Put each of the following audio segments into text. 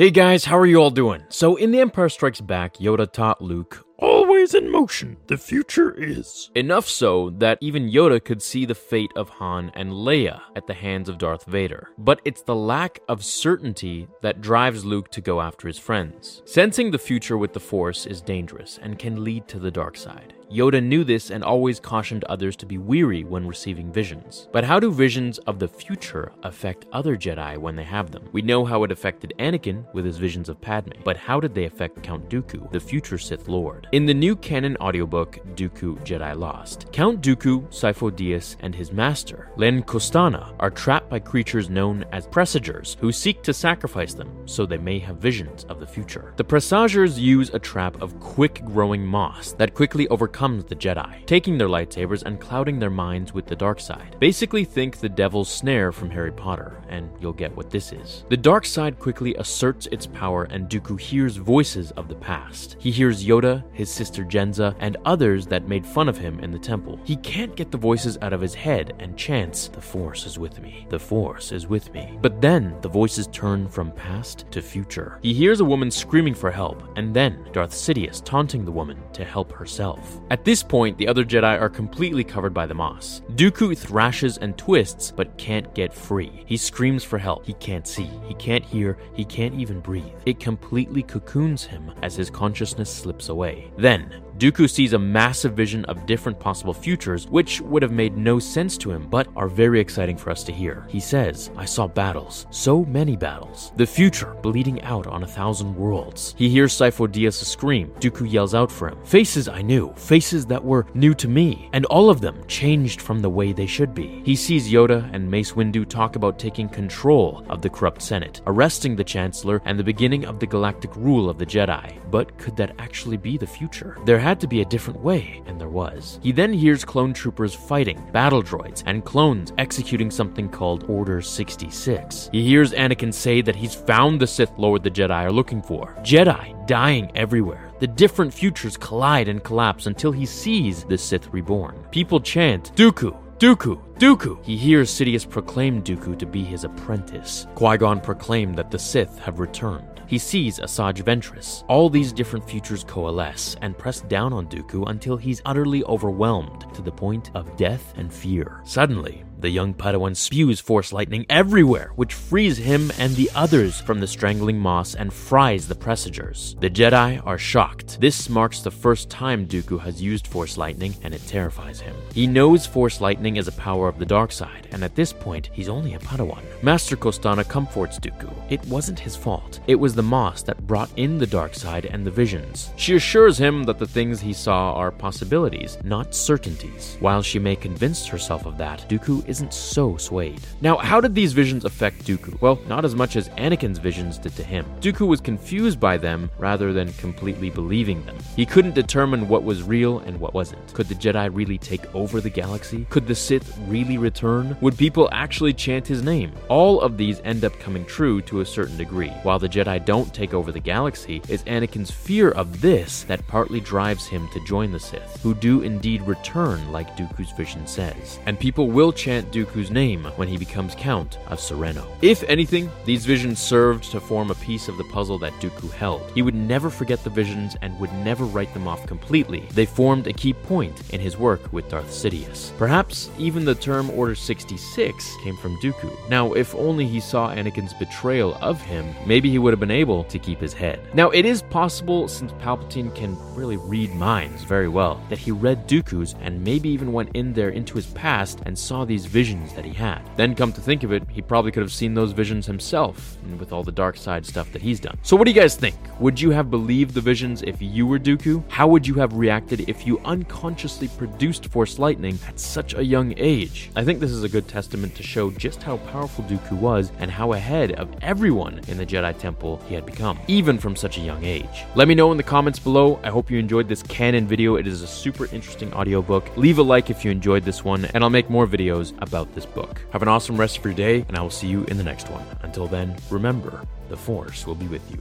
Hey guys, how are you all doing? So, in The Empire Strikes Back, Yoda taught Luke, Always in motion, the future is. enough so that even Yoda could see the fate of Han and Leia at the hands of Darth Vader. But it's the lack of certainty that drives Luke to go after his friends. Sensing the future with the Force is dangerous and can lead to the dark side. Yoda knew this and always cautioned others to be weary when receiving visions. But how do visions of the future affect other Jedi when they have them? We know how it affected Anakin with his visions of Padme, but how did they affect Count Dooku, the future Sith Lord? In the new canon audiobook, Dooku Jedi Lost, Count Dooku, Sifo Dyas, and his master, Len Kostana, are trapped by creatures known as presagers who seek to sacrifice them so they may have visions of the future. The presagers use a trap of quick growing moss that quickly overcomes the Jedi, taking their lightsabers and clouding their minds with the dark side. Basically, think the devil's snare from Harry Potter, and you'll get what this is. The dark side quickly asserts its power, and Dooku hears voices of the past. He hears Yoda, his sister Jenza, and others that made fun of him in the temple. He can't get the voices out of his head and chants, The Force is with me. The Force is with me. But then the voices turn from past to future. He hears a woman screaming for help, and then Darth Sidious taunting the woman to help herself. At this point, the other Jedi are completely covered by the moss. Dooku thrashes and twists, but can't get free. He screams for help. He can't see, he can't hear, he can't even breathe. It completely cocoons him as his consciousness slips away. Then, Dooku sees a massive vision of different possible futures, which would have made no sense to him, but are very exciting for us to hear. He says, I saw battles, so many battles. The future bleeding out on a thousand worlds. He hears Sifo Dyas scream. Dooku yells out for him. Faces I knew, faces that were new to me, and all of them changed from the way they should be. He sees Yoda and Mace Windu talk about taking control of the corrupt Senate, arresting the Chancellor, and the beginning of the galactic rule of the Jedi. But could that actually be the future? There had to be a different way, and there was. He then hears clone troopers fighting, battle droids, and clones executing something called Order 66. He hears Anakin say that he's found the Sith Lord the Jedi are looking for. Jedi dying everywhere. The different futures collide and collapse until he sees the Sith reborn. People chant, Dooku, Dooku, Dooku! He hears Sidious proclaim Dooku to be his apprentice. Qui Gon proclaimed that the Sith have returned. He sees Asajj Ventress. All these different futures coalesce and press down on Dooku until he's utterly overwhelmed to the point of death and fear. Suddenly, the young Padawan spews force lightning everywhere, which frees him and the others from the strangling moss and fries the presagers. The Jedi are shocked. This marks the first time Dooku has used force lightning, and it terrifies him. He knows force lightning is a power of the dark side, and at this point, he's only a Padawan. Master Kostana comforts Dooku. It wasn't his fault. It was the moss that brought in the dark side and the visions. She assures him that the things he saw are possibilities, not certainties. While she may convince herself of that, Dooku isn't so swayed. Now, how did these visions affect Dooku? Well, not as much as Anakin's visions did to him. Dooku was confused by them rather than completely believing them. He couldn't determine what was real and what wasn't. Could the Jedi really take over the galaxy? Could the Sith really return? Would people actually chant his name? All of these end up coming true to a certain degree. While the Jedi don't take over the galaxy, it's Anakin's fear of this that partly drives him to join the Sith, who do indeed return like Dooku's vision says. And people will chant Dooku's name when he becomes Count of Serenno. If anything, these visions served to form a piece of the puzzle that Dooku held. He would never forget the visions and would never write them off completely. They formed a key point in his work with Darth Sidious. Perhaps even the term Order 66 came from Dooku. Now, if only he saw Anakin's betrayal of him, maybe he would have been able to keep his head. Now, it is possible, since Palpatine can really read minds very well, that he read Dooku's and maybe even went in there into his past and saw these visions that he had. Then, come to think of it, he probably could have seen those visions himself, and with all the dark side stuff that he's done. So, what do you guys think? Would you have believed the visions if you were Dooku? How would you have reacted if you unconsciously produced Force Lightning at such a young age? I think this is a good testament to show just how powerful Dooku was and how ahead of everyone in the Jedi Temple he had become, even from such a young age. Let me know in the comments below. I hope you enjoyed this canon video. It is a super interesting audiobook. Leave a like if you enjoyed this one, and I'll make more videos about this book. Have an awesome rest of your day, and I will see you in the next one. Until then, remember, the Force will be with you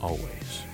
always.